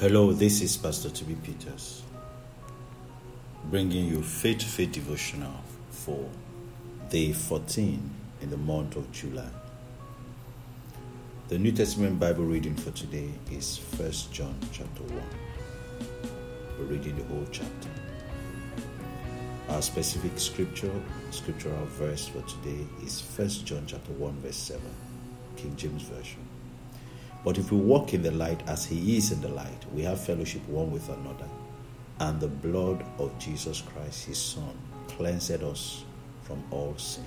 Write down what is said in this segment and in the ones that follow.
Hello, this is Pastor Toby Peters, bringing you Faith Faith devotional for day 14 in the month of July. The New Testament Bible reading for today is 1 John chapter 1. We're reading the whole chapter. Our specific scripture, scriptural verse for today is 1 John chapter 1 verse 7, King James Version. But if we walk in the light as He is in the light, we have fellowship one with another. And the blood of Jesus Christ, His Son, cleansed us from all sin.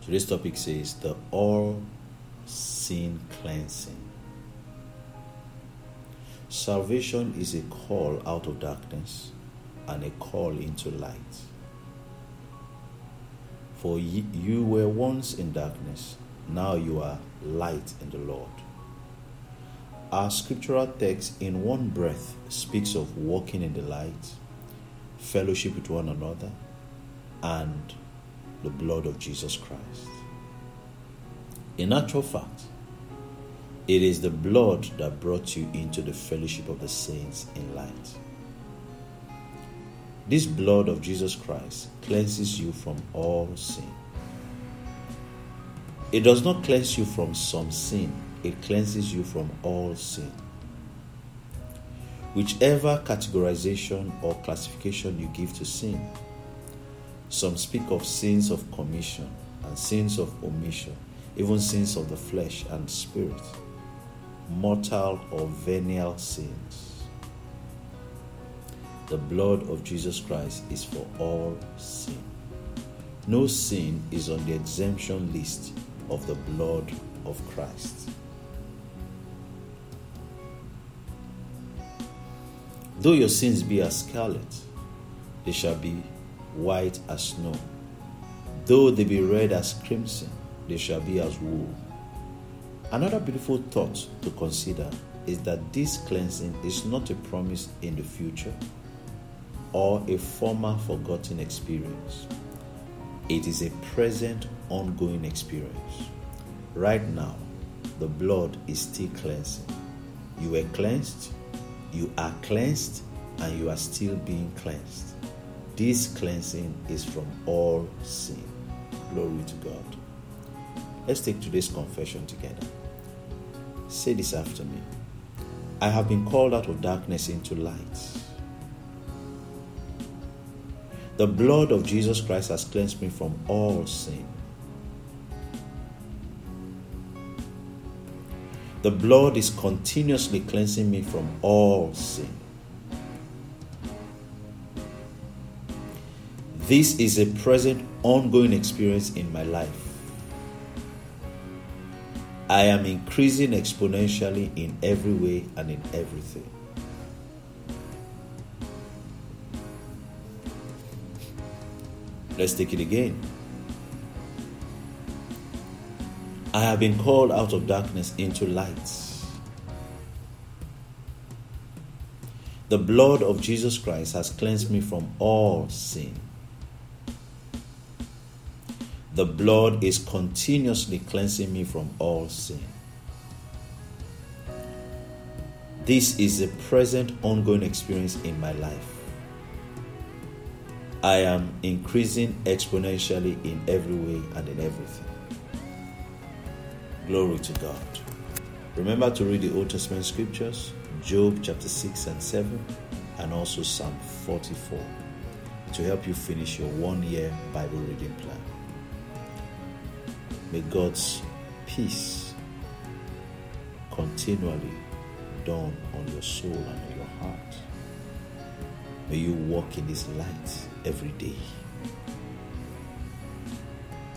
Today's topic says the all sin cleansing. Salvation is a call out of darkness and a call into light. For you were once in darkness now you are light in the Lord. Our scriptural text, in one breath, speaks of walking in the light, fellowship with one another, and the blood of Jesus Christ. In actual fact, it is the blood that brought you into the fellowship of the saints in light. This blood of Jesus Christ cleanses you from all sin. It does not cleanse you from some sin, it cleanses you from all sin. Whichever categorization or classification you give to sin, some speak of sins of commission and sins of omission, even sins of the flesh and spirit, mortal or venial sins. The blood of Jesus Christ is for all sin. No sin is on the exemption list of the blood of Christ. Though your sins be as scarlet, they shall be white as snow. Though they be red as crimson, they shall be as wool. Another beautiful thought to consider is that this cleansing is not a promise in the future or a former forgotten experience. It is a present, ongoing experience. Right now, the blood is still cleansing. You were cleansed, you are cleansed, and you are still being cleansed. This cleansing is from all sin. Glory to God. Let's take today's confession together. Say this after me I have been called out of darkness into light. The blood of Jesus Christ has cleansed me from all sin. The blood is continuously cleansing me from all sin. This is a present, ongoing experience in my life. I am increasing exponentially in every way and in everything. Let's take it again. I have been called out of darkness into light. The blood of Jesus Christ has cleansed me from all sin. The blood is continuously cleansing me from all sin. This is a present, ongoing experience in my life. I am increasing exponentially in every way and in everything. Glory to God. Remember to read the Old Testament scriptures, Job chapter 6 and 7, and also Psalm 44 to help you finish your one year Bible reading plan. May God's peace continually dawn on your soul and on your heart. May you walk in His light every day.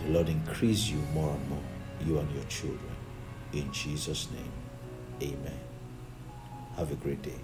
The Lord increase you more and more, you and your children. In Jesus' name, amen. Have a great day.